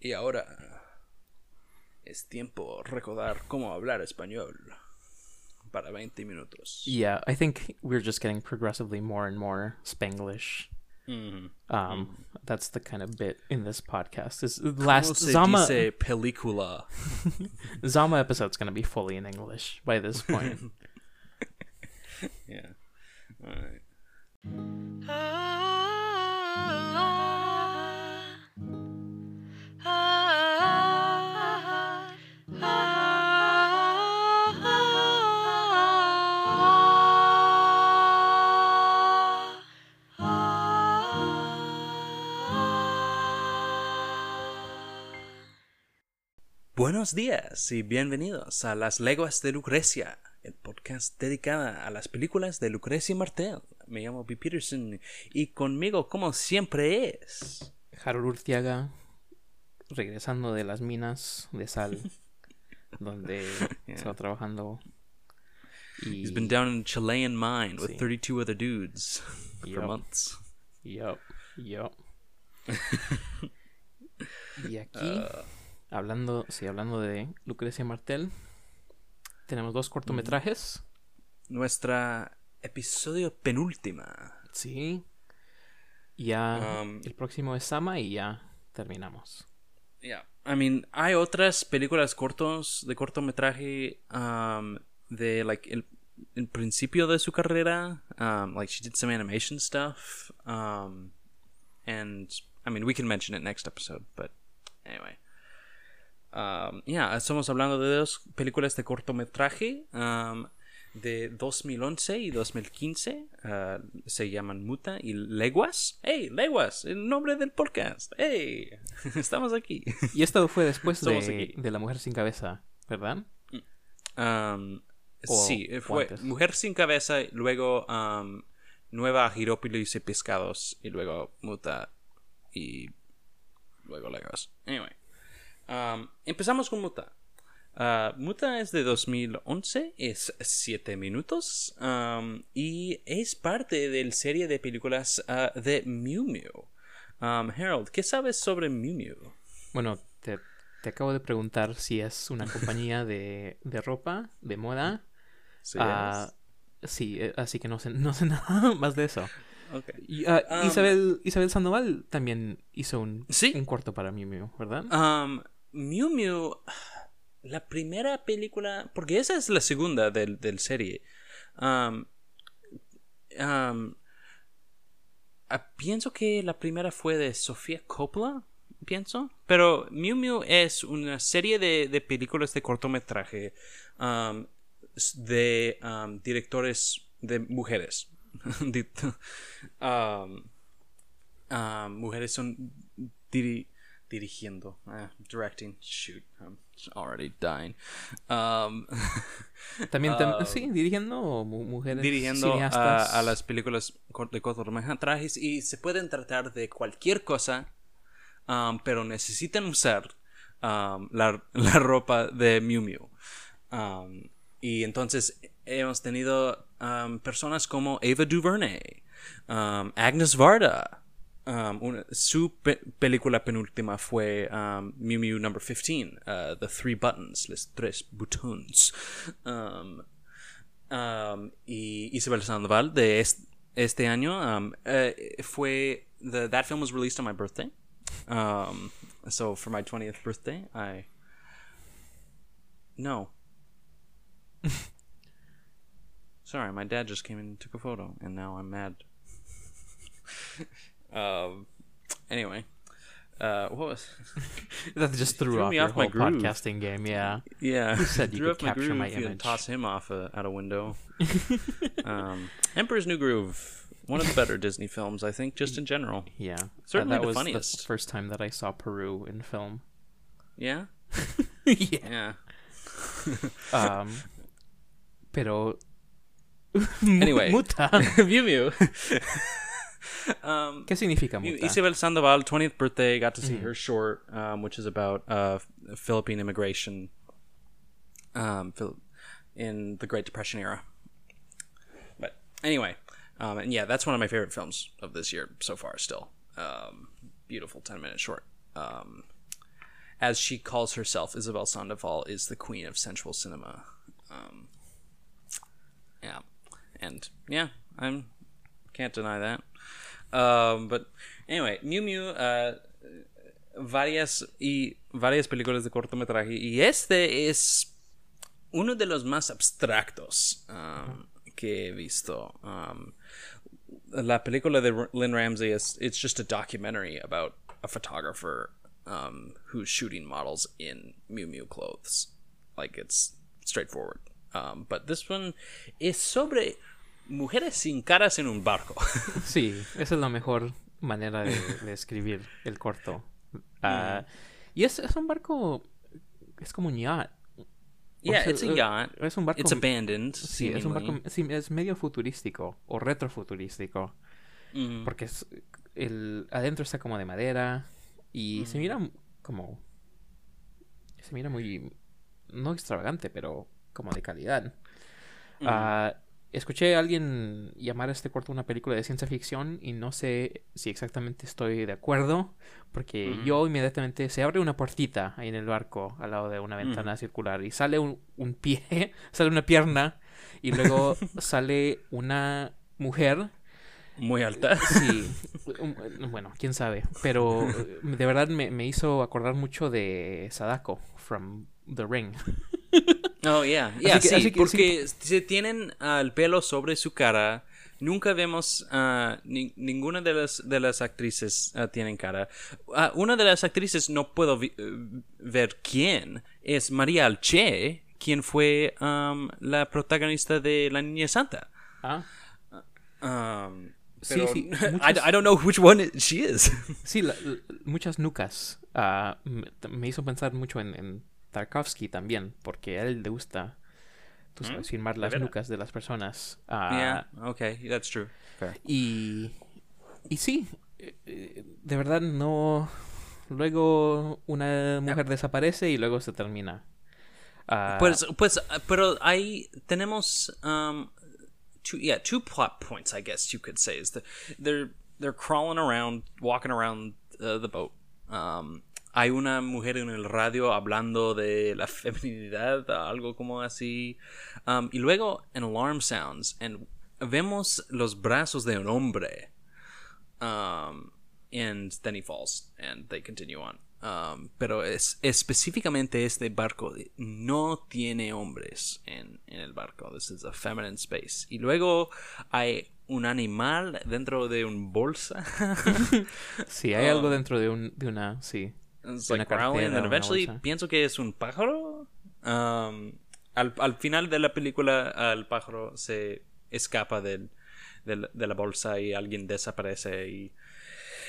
Y ahora es tiempo recordar cómo hablar español para 20 minutos. Yeah, I think we're just getting progressively more and more Spanglish. Mhm. Um, that's the kind of bit in this podcast. Is last se Zama dice película? Zama episode's gonna be fully in English by this point. Yeah. All right. Buenos días y bienvenidos a Las Leguas de Lucrecia, el podcast dedicado a las películas de Lucrecia Martel. Me llamo B. Peterson y conmigo, como siempre, es. Harold Urtiaga regresando de las minas de sal donde estaba trabajando y He's been down in Chilean mine with Sí. 32 other dudes for months. Yup, yup. y aquí Uh, hablando, sí, hablando de Lucrecia Martel, tenemos dos cortometrajes. nuestra episodio penúltima. Sí. Ya Um, el próximo es Sama y ya terminamos. Yeah, I mean, hay otras películas cortos de cortometraje um, de like el, el principio de su carrera. Um, like she did some animation stuff. And I mean, we can mention it next episode, but anyway. Um, yeah, estamos hablando de dos películas de cortometraje um, de 2011 y 2015. uh, se llaman Muta y Leguas. ¡Hey, Leguas! El nombre del podcast. ¡Hey! Estamos aquí. Y esto fue después de, de La Mujer Sin Cabeza, ¿verdad? Um, O- sí, o fue antes. Mujer sin cabeza, luego um, Nueva Girópolis y Pescados, y luego Muta y luego Legos. Anyway, um, empezamos con Muta. Uh, Muta es de 2011, es 7 minutos um, y es parte de la serie de películas uh, de Mew Mew. Um, Harold, ¿qué sabes sobre Mew Mew? Bueno, te, te acabo de preguntar si es una compañía de, de ropa, de moda. Sí, Ah, sí, eh, así que no sé, no sé nada más de eso. es- ok. Y, ah, Um, Isabel, Isabel Sandoval también hizo un, Sí. un corto para Miu Miu, ¿verdad? Um, Mew Mew, la primera película, porque esa es la segunda del, del serie. Pienso que la primera fue de Sofía Coppola, pienso. Pero Mew Mew es una serie de, de películas de cortometraje de directores de mujeres. Mujeres son dirigiendo, ah, directing, shoot, I'm already dying. Um, También, tam- ah, sí, dirigiendo mujeres dirigiendo a, cineastas. a las películas de cortometrajes y se pueden tratar de cualquier cosa, um, pero necesitan usar um, la, la ropa de Miu Miu. Um, y entonces hemos tenido um, personas como Ava DuVernay, Agnes Varda. Um, una- su pe- película penúltima fue um, Miu Miu Number 15, uh, The Three Buttons, Les Tres Boutons. Um, um, y Isabel Sandoval de est- este año um, eh, fue the, that film was released on my birthday. Um, so for my 20th birthday I no. Sorry my dad just came in and took a photo and now I'm mad um, anyway uh, what was That just threw, threw off me your off my whole groove. podcasting game, yeah. Yeah, said you could capture my and image? toss him off a, out a window. um, Emperor's New Groove, one of the better Disney films, I think, just in general. Yeah. Uh, Certainly that the was funniest. the first time that I saw Peru in film. Yeah, yeah. yeah. Um, pero. Anyway. Muta. Miu Miu. um, ¿Qué significa muta? Isabel Sandoval, 20th birthday, got to see Mm-hmm. her short, um, which is about uh, Philippine immigration um, in the Great Depression era. But anyway, um, and yeah, that's one of my favorite films of this year so far. Still, um, beautiful ten minute short. Um, as she calls herself, Isabel Sandoval is the queen of sensual cinema. Um, yeah, and yeah, I'm can't deny that. Um, but anyway, Miu Miu, uh, varias y varias películas de cortometraje y este es uno de los más abstractos um, que he visto. Um, la película de Lynne Ramsay is it's just a documentary about a photographer um, who's shooting models in Miu Miu clothes. Like it's straightforward. Um, but this one es sobre mujeres sin caras en un barco. Sí, esa es la mejor manera de, de escribir el corto. Ah, y es, es un barco, es como un yacht. O yeah, sea, it's a yacht. Es un barco. It's abandoned. Sí, es un barco. sí, es medio futurístico o retrofuturístico. Mm. Porque es, el, adentro está como de madera y se mira como. Se mira muy. No extravagante, pero como de calidad. Ah, escuché a alguien llamar a este corto una película de ciencia ficción y no sé si exactamente estoy de acuerdo, porque yo inmediatamente se abre una puertita ahí en el barco al lado de una ventana circular y sale un, un pie, sale una pierna y luego sale una mujer. Muy alta. Sí, un- bueno, quién sabe, pero eh, de verdad me, me hizo acordar mucho de Sadako from The Ring. Oh, yeah. Yeah, que- sí, así que- porque si tienen ah, el pelo sobre su cara, nunca vemos ah, ni- ninguna de las, de las actrices ah, tienen cara. Una de las actrices, no puedo eh, ver quién, es María Alche, quien fue um, la protagonista de La Niña Santa. Ah, Um, Sí, pero sí, I, muchas- I don't know which one she is. Sí, la- la- muchas nucas. ah, me, me hizo pensar mucho en, en Tarkovsky también, porque a él le gusta, tú sabes, filmar las veras? nucas de las personas. ah, yeah, okay, that's true. Fair. y, y sí, eh, de verdad no... Luego una mujer desaparece y luego se termina. Ah, Pues, pues, uh, pero ahí tenemos um, two, yeah, two plot points, I guess you could say, is that they're they're crawling around, walking around uh, the boat. Um, hay una mujer en el radio hablando de la feminidad, algo como así. Um, y luego en alarm sounds, and vemos los brazos de un hombre. Um, and then he falls, and they continue on. Um, pero es, específicamente este barco no tiene hombres en, en el barco. This is a feminine space. Y luego hay un animal dentro de un bolsa. sí, hay algo dentro de, un, de una... Sí. It's like growling, and una eventually pienso que es un pájaro. Um, al, al final de la película, el pájaro se escapa del, del- de la bolsa y alguien desaparece. Y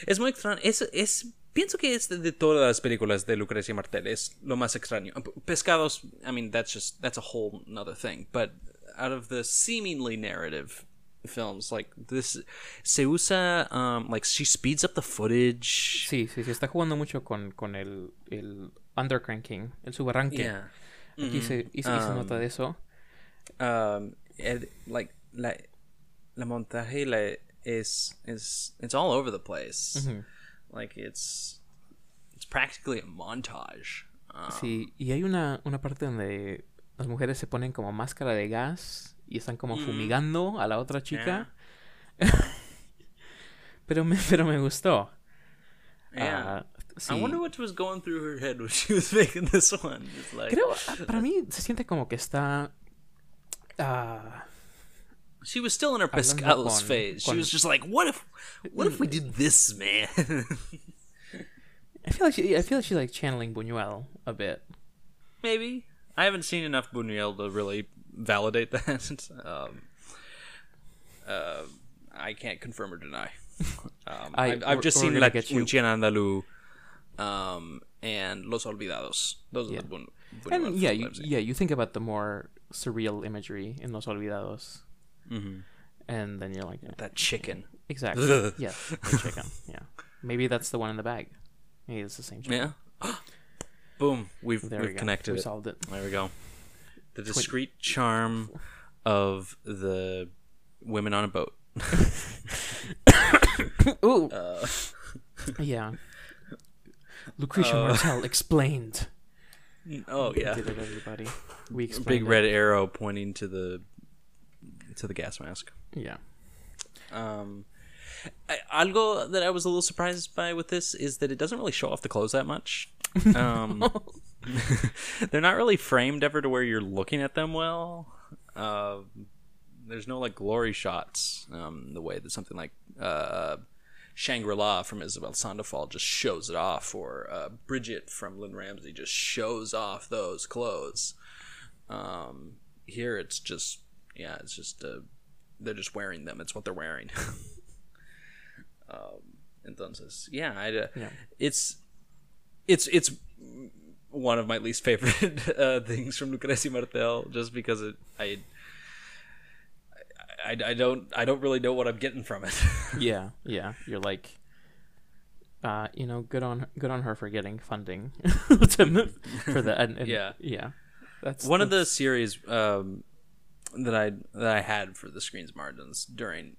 es muy extraño. Es, es, pienso que es de, de todas las películas de Lucrecia Martel. Es lo más extraño. Pescados, I mean, that's just that's a whole another thing. But out of the seemingly narrative films, like this, se usa um, like she speeds up the footage. Sí, sí, sí, está jugando mucho con, con el, el undercranking, el subarranque. Yeah. Aquí se, y, se- y se nota de eso. um, el- like la, la montaje la, es is it's all over the place. Like it's it's practically a montage. Um, Sí, y hay una, una parte donde las mujeres se ponen como máscara de gas y están como fumigando a la otra chica. pero, me, pero me gustó. yeah. Ah, sí. I wonder what was going through her head when she was making this one. It's like Creo, para mí se siente como que está... ah, she was still in her Hablando pescados con- phase. She was just like, what if what if we did this, man? I feel like she, I feel like she's like channeling Buñuel a bit. Maybe. I haven't seen enough Buñuel to really validate that. um, uh, I can't confirm or deny. Um, I- I've, I've just seen gonna La Un Chien Andalou um, and Los Olvidados. Those are Yeah. the Bun- And yeah, you, yeah, you think about the more surreal imagery in Los Olvidados, Mhm. and then you're like, That chicken. exactly, yeah, the chicken, yeah. Maybe that's the one in the bag. Maybe it's the same chicken. Yeah. Boom. We've, There we've we connected we solved it. There we go. The discreet charm of the women on a boat. Ooh, Uh, yeah. Lucretia Uh, Martel explained. Oh yeah. Did it, everybody? We Big red It. arrow pointing to the to the gas mask. Yeah. Um, I, algo that I was a little surprised by with this is that it doesn't really show off the clothes that much. Um, they're not really framed ever to where you're looking at them well. Uh, there's no like glory shots. Um, the way that something like uh, Shangri La from Isabel Sandoval just shows it off, or uh, Bridget from Lynne Ramsay just shows off those clothes. Um, here it's just yeah, it's just uh, they're just wearing them. It's what they're wearing. um, entonces, yeah, I, uh, Yeah. it's it's it's one of my least favorite uh, things from Lucrecia Martel, just because it I. I, I don't I don't really know what I'm getting from it. Yeah. Yeah. You're like. Uh, you know, good on good on her for getting funding to, for the and, and- Yeah. yeah. That's One of the series um, that I that I had for the screen's margins during,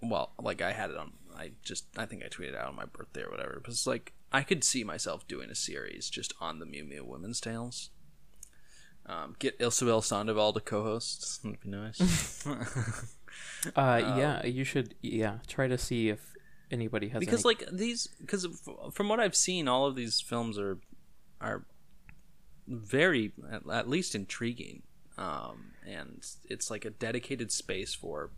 well, like I had it on. I just I think I tweeted out on my birthday or whatever. But it's like I could see myself doing a series just on the Miu Miu Women's Tales. Um, get Isabel Sandoval to co-host. That'd be nice. Uh, yeah, you should. Yeah, try to see if anybody has because any- like these because from what I've seen, all of these films are are very at, at least intriguing, um, and it's like a dedicated space for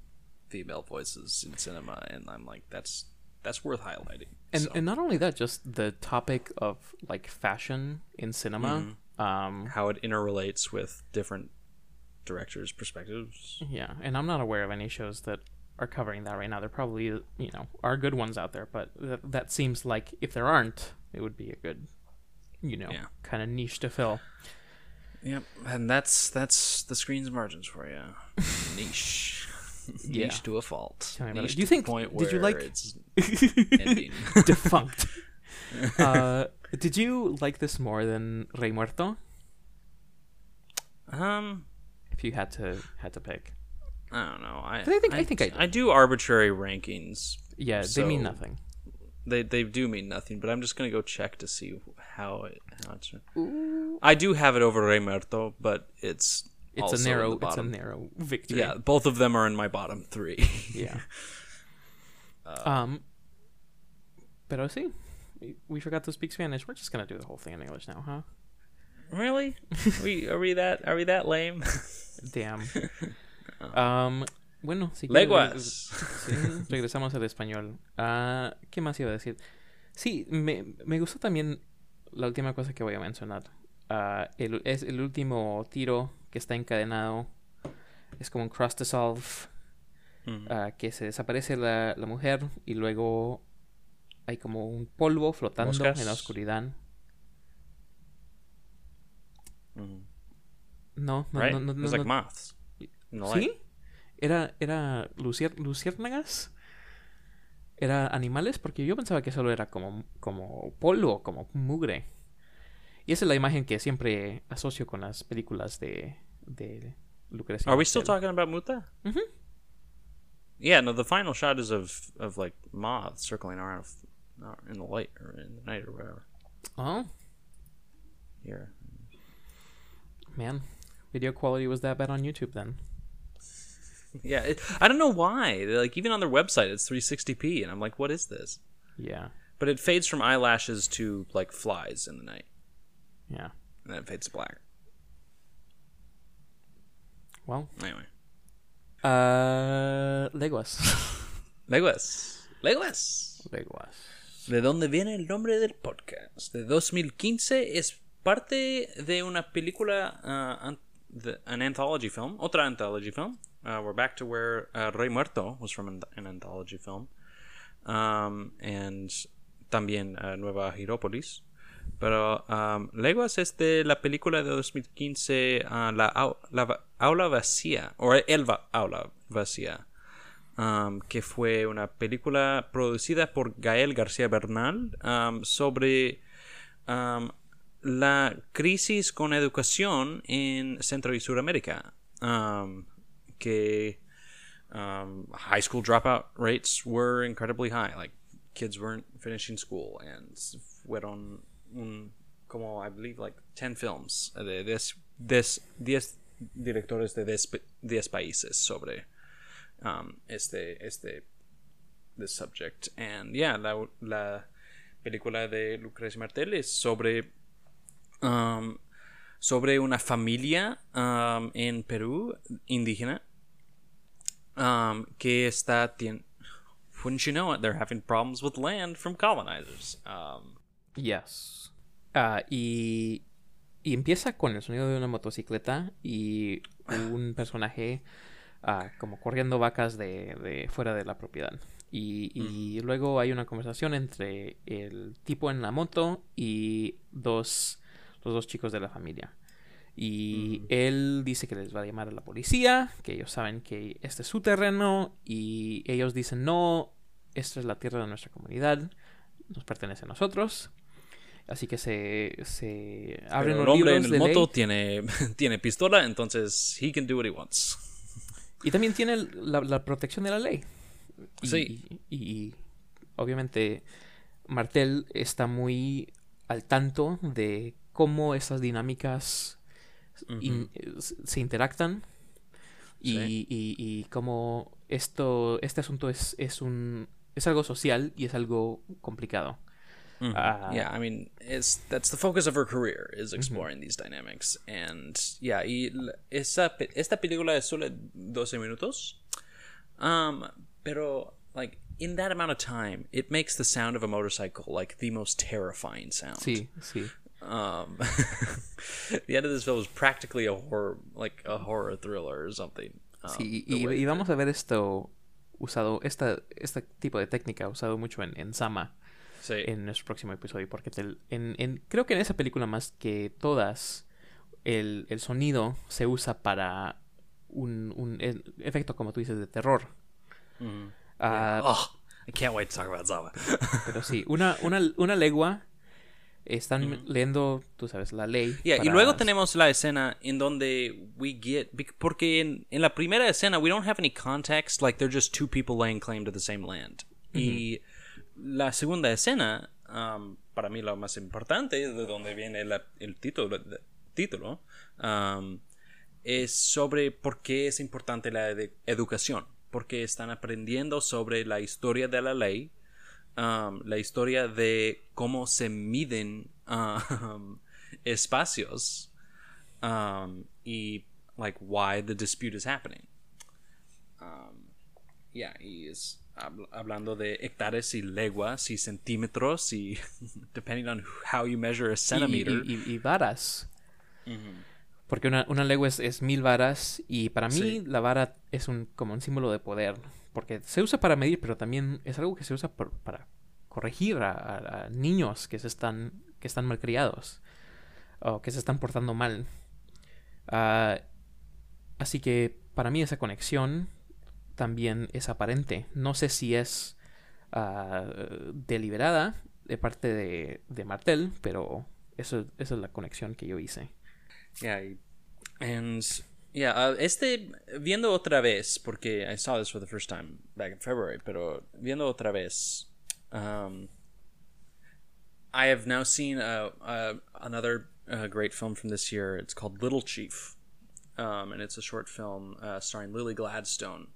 female voices in cinema, and I'm like that's that's worth highlighting. and So, and not only that, just the topic of like fashion in cinema. Mm-hmm. Um, how it interrelates with different directors' perspectives. yeah, and I'm not aware of any shows that are covering that right now. There probably you know are good ones out there, but that, that seems like if there aren't, it would be a good you know Yeah. kind of niche to fill. Yep, and that's that's the screen's margins for you. Niche. Yeah. Niche to a fault. Niche Do you think- point did you like- it's. Defunct. uh, did you like this more than Rey Muerto? Um, If you had to had to pick, I don't know. I, I think- I think I- do arbitrary rankings. yeah, they mean nothing. They they do mean nothing, but I'm just gonna go check to see how it how it's. I do have it over Rey Muerto, but it's It's a narrow. It's a narrow victory. Yeah, both of them are in my bottom three. Yeah. Uh, um. Pero sí, we, we forgot to speak Spanish. We're just gonna do the whole thing in English now, huh? really? Are we are we that are we that lame? Damn. Um. Bueno, si quieres, Leguas. Sí, regresamos al español. Ah, ¿Qué más iba a decir? Sí, me, me gustó también la última cosa que voy a mencionar. Ah, el, es el último tiro que está encadenado. Es como un cross to solve. Ah, que se desaparece la, la mujer y luego hay como un polvo flotando Moscas. en la oscuridad. No, no, right? no, no, no, like no. moths. light. ¿Sí? Era, era lucier- luciérnagas. Era animales, porque yo pensaba que solo era como, como polvo, como mugre. Y esa es la imagen que siempre asocio con las películas de, de Lucrecia. Are we still talking about Muta? Mhm. Yeah, no. The final shot is of of like moths circling around in the light or in the night or whatever. Oh, Here, man. Video quality was that bad on YouTube then. yeah. It, I don't know why. Like even on their website, it's 360p, and I'm like, what is this? Yeah. But it fades from eyelashes to like flies in the night, Yeah. and then it fades to black. Well, Anyway, uh, Leguas. Leguas, Leguas. Leguas. ¿De dónde viene el nombre del podcast? De 2015 es parte de una película, uh, an, the, an anthology film, otra anthology film. Uh, we're back to where uh, Rey Muerto was from an, an anthology film. Um, and también uh, Nueva Hierópolis. Pero um, Leguas es de la película de 2015 uh, la, la Aula Vacía, o El Va- Aula Vacía um, que fue una película producida por Gael García Bernal um, sobre um, la crisis con educación en Centro y Sudamérica. Um, que um, high school dropout rates were incredibly high. Like kids weren't finishing school and fueron un como I believe like 10 films de 10 10 directores de 10 países sobre um, este este this subject. And yeah la, la película de Lucrecia Martel es sobre um, sobre una familia um, en Perú indígena um, que está tiene wouldn't you know it they're having problems with land from colonizers um, yes uh, y y empieza con el sonido de una motocicleta y un personaje uh, como corriendo vacas de, de, fuera de la propiedad. Y, y mm. luego hay una conversación entre el tipo en la moto y dos, los dos chicos de la familia. Y mm. él dice que les va a llamar a la policía, que ellos saben que este es su terreno y ellos dicen no, esta es la tierra de nuestra comunidad, nos pertenece a nosotros. Así que se, se abren los libros en el de moto ley. Tiene, tiene pistola, entonces he can do what he wants. Y también tiene la, la protección de la ley. Y, sí. Y, y, obviamente Martel está muy al tanto de cómo esas dinámicas uh -huh. in, se interactan y, sí. y, cómo esto este asunto es, es un es algo social y es algo complicado. Mm -hmm. uh, yeah, I mean, it's that's the focus of her career is exploring mm -hmm. these dynamics, and yeah, y esa esta película es solo 12 minutos, um, pero like in that amount of time, it makes the sound of a motorcycle like the most terrifying sound. Sí, sí. Um, the end of this film is practically a horror, like a horror thriller or something. Um, sí, y, y, vamos a ver esto usado, esta, este tipo de técnica usado mucho en, en Zama sí. en nuestro próximo episodio, porque te, en, en, creo que en esa película más que todas, el, el sonido se usa para un, un, efecto, como tú dices, de terror. Mm. Yeah. Oh, I can't wait to talk about Zama. pero sí, una, una, una legua están mm leyendo, tú sabes, la ley. Yeah, para... Y luego tenemos la escena en donde we get. Porque en, en, la primera escena, we don't have any context, like they're just two people laying claim to the same land. Mm -hmm. Y la segunda escena, um, para mí lo más importante, de donde viene la, el título, título um, es sobre por qué es importante la educación. Porque están aprendiendo sobre la historia de la ley um, la historia de cómo se miden espacios y like why the dispute is happening. Yeah, y es hablando de hectáreas y leguas y centímetros y depending on how you measure a centimeter. Y, y, y varas. Porque una, una legua es, es, mil varas y para mí sí. la vara es un, como un símbolo de poder. Porque se usa para medir, pero también es algo que se usa por, para corregir a, a, a, niños que se están que están malcriados o que se están portando mal. Uh, así que para mí esa conexión también es aparente. No sé si es uh, deliberada de parte de, de Martel, pero eso, esa es la conexión que yo hice. Yeah, and yeah, uh, este viendo otra vez porque I saw this for the first time back in February, pero viendo otra vez um, I have now seen uh, uh, another uh, great film from this year. It's called Little Chief, um, and it's a short film uh, starring Lily Gladstone,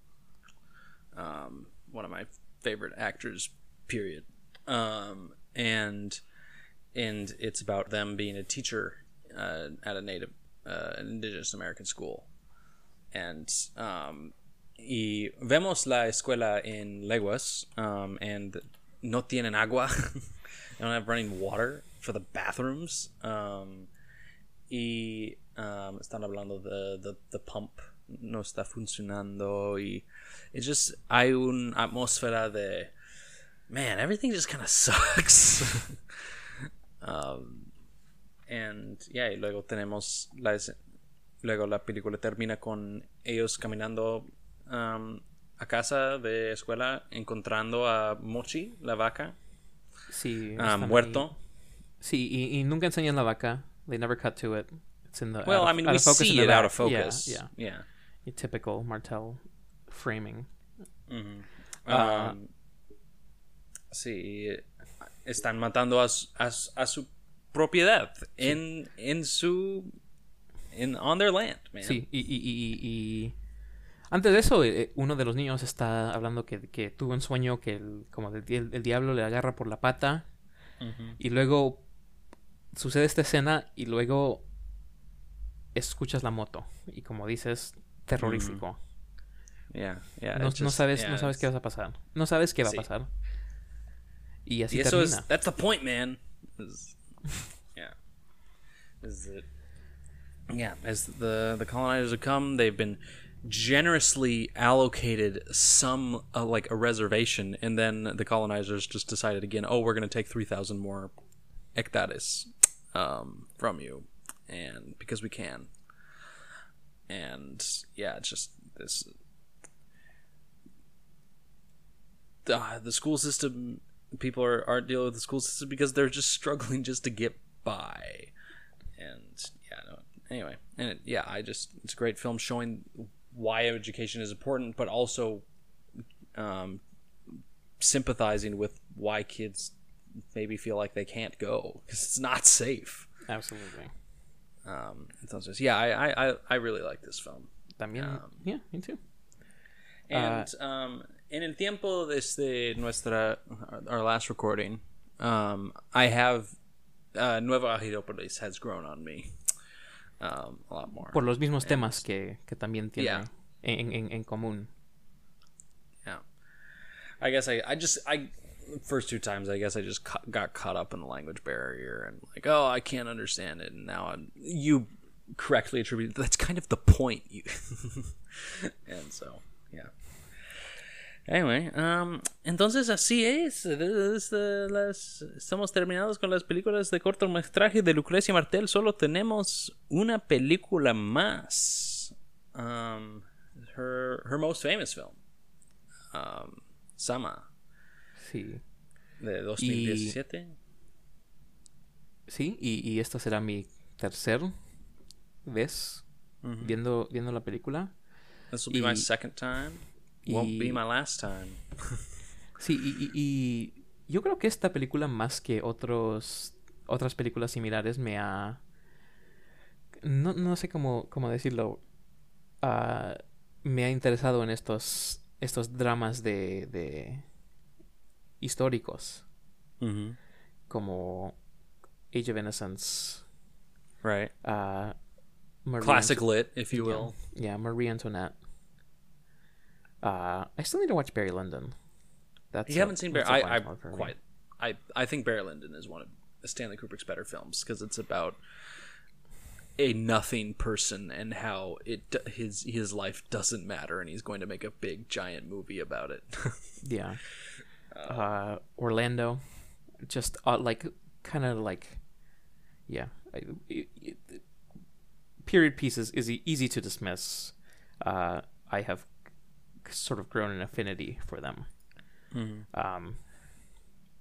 um, one of my favorite actors. Period. Um, and and it's about them being a teacher uh, at a native, uh, an indigenous American school, and um, y vemos la escuela en Leguas, um, and no tienen agua. they don't have running water for the bathrooms. Um, y um, están hablando de the, the pump no está funcionando y it just hay una atmósfera de man everything just kind of sucks um, and yeah y luego tenemos la luego la película termina con ellos caminando um, a casa de escuela encontrando a Mochi, la vaca. Sí. Uh, muerto. Ahí. Sí, y, y, nunca enseñan la vaca. They never cut to it. It's in the well, I mean, we see it out of focus. Yeah, yeah. yeah. Your typical Martel framing. Mm -hmm. uh, um, sí, están matando a, a, a, su propiedad en, en su in, on their land, man. Sí, y, y, y, y- antes de eso, eh, uno de los niños está hablando que, que tuvo un sueño que el, como el, el- diablo le agarra por la pata Ujú. y luego sucede esta escena y luego escuchas la moto y como dices, terrorífico. Yeah, yeah. no, it's no sabes, yeah, no sabes qué it's- va a pasar. No sabes qué va Sí. a pasar. Y así Y eso es, that's the point, man. Is- yeah. Is that, yeah, as the, the colonizers have come, they've been generously allocated some, uh, like a reservation, and then the colonizers just decided again, oh, we're going to take 3,000 more hectares um, from you, and because we can. And yeah, it's just this uh, the school system people are aren't dealing with the school system because they're just struggling just to get by and yeah no anyway and it, yeah i just it's a great film showing why education is important but also um, sympathizing with why kids maybe feel like they can't go because it's not safe Absolutely. um, entonces yeah I, I i really like this film También, Um, yeah, me too. And um, en el tiempo desde nuestra our last recording, um, I have uh, Nueva Argirópolis has grown on me um, a lot more. Por los mismos temas que, que también tiene Yeah. en, en, en común. Yeah, I guess I I just I first two times I guess I just ca- got caught up in the language barrier and like oh I can't understand it and now I'm, you correctly attribute that's kind of the point you and so yeah. Anyway, um, entonces así es. Desde las, estamos terminados con las películas de cortometraje de Lucrecia Martel. Solo tenemos una película más. Um, her, her most famous film. Um, Zama, Sí. de 2017. Sí, y, y esta será mi tercer vez viendo, viendo la película. This will be my y- second time. Won't be y- my last time. Sí, y, y- y yo creo que esta película, más que otros, otras películas similares, me ha... No, no sé cómo, cómo decirlo. ah, me ha interesado en estos, estos dramas de, de históricos, hmm como Age of Innocence, Right. Marie Classic lit, if you Yeah. will. Yeah, Marie Antoinette. Uh, I still need to watch Barry Lyndon. That's You a- haven't seen Barry. I, I wild card for me. quite. I I think Barry Lyndon is one of Stanley Kubrick's better films because it's about a nothing person and how it his his life doesn't matter and he's going to make a big giant movie about it. Yeah. Uh, Orlando, just uh, like kind of like, yeah. I, it, it, period pieces is easy to dismiss. Uh, I have sort of grown an affinity for them. Um,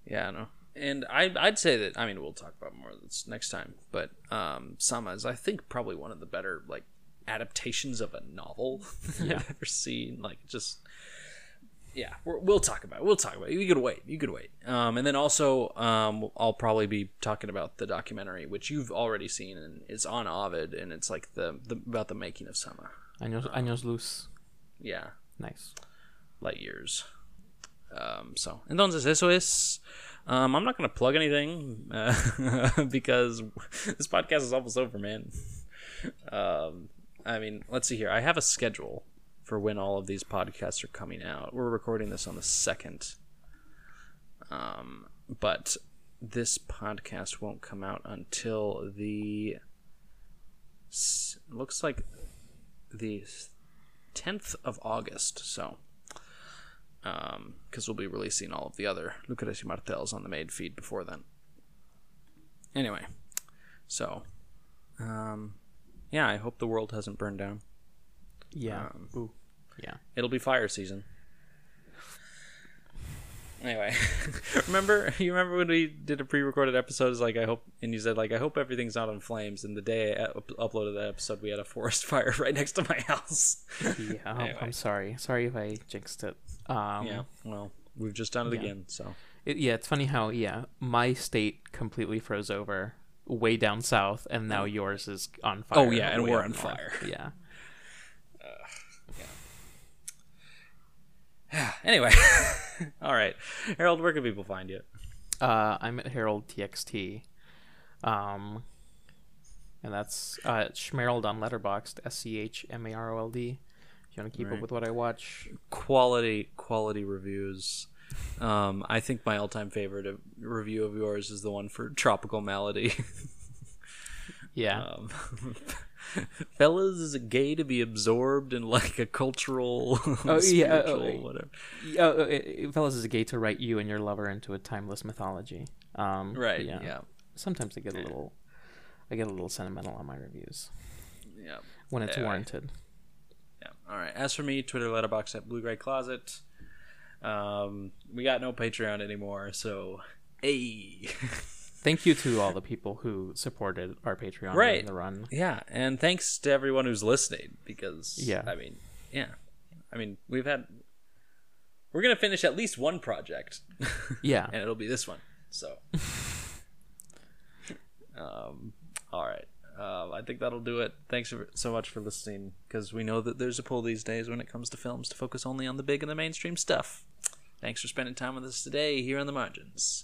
yeah, I know. And I I'd say that I mean we'll talk about more of this next time, but um, Zama is I think probably one of the better like adaptations of a novel Yeah. I've ever seen. Like just yeah, we're, we'll talk about it. We'll talk about it. You could wait. You could wait. Um, and then also, um, I'll probably be talking about the documentary, which you've already seen, and it's on Ovid, and it's like the, the about the making of Zama. años, años luz. Yeah, Nice. light years. Um, so, entonces eso es. Um, I'm not gonna plug anything uh, because this podcast is almost over, man. Um, I mean, let's see here. I have a schedule for when all of these podcasts are coming out. We're recording this on the second, um, but this podcast won't come out until the looks like the 10th of August. So, because we'll be releasing all of the other Lucrecia Martels on the maid feed before then. Anyway, so, um, yeah, I hope the world hasn't burned down. Yeah. Um, Ooh. Yeah. It'll be fire season. Anyway, remember you remember when we did a pre-recorded episode? It's like I hope, and you said like I hope everything's not in flames. And the day I up- uploaded that episode, we had a forest fire right next to my house. Yeah. I'm- Anyway. I'm sorry. Sorry if I jinxed it. Um, yeah, well, we've just done it yeah. again. So It, yeah, it's funny how yeah, my state completely froze over way down south, and now yours is on fire. Oh, yeah, and we're on north. fire. Yeah. Anyway, all right, Harold, where can people find you? Uh, I'm at Harold TXT. Um, and that's uh, Schmarold on Letterboxd, S C H M A R O L D. If you want to keep Right. up with what I watch, Quality, quality reviews. Um, I think my all-time favorite of, review of yours is the one for Tropical Malady. yeah, um, fellas, is it gay to be absorbed in like a cultural, Oh, yeah, uh, whatever? Uh, uh, fellas, is a gay to write you and your lover into a timeless mythology. Um, Right. Yeah. Yeah. Sometimes I get a little, I get a little sentimental on my reviews Yeah. when it's Yeah. warranted. Yeah. All right. As for me, Twitter Letterboxd at Blue Gray Closet. Um, we got no Patreon anymore, so hey. Thank you to all the people who supported our Patreon Right. during the run. yeah, and thanks to everyone who's listening because Yeah. I mean, yeah, I mean we've had we're gonna finish at least one project, Yeah. and it'll be this one. So, um, all right. Uh, I think that'll do it. Thanks so much for listening, because we know that there's a pull these days when it comes to films to focus only on the big and the mainstream stuff. Thanks for spending time with us today here on the margins.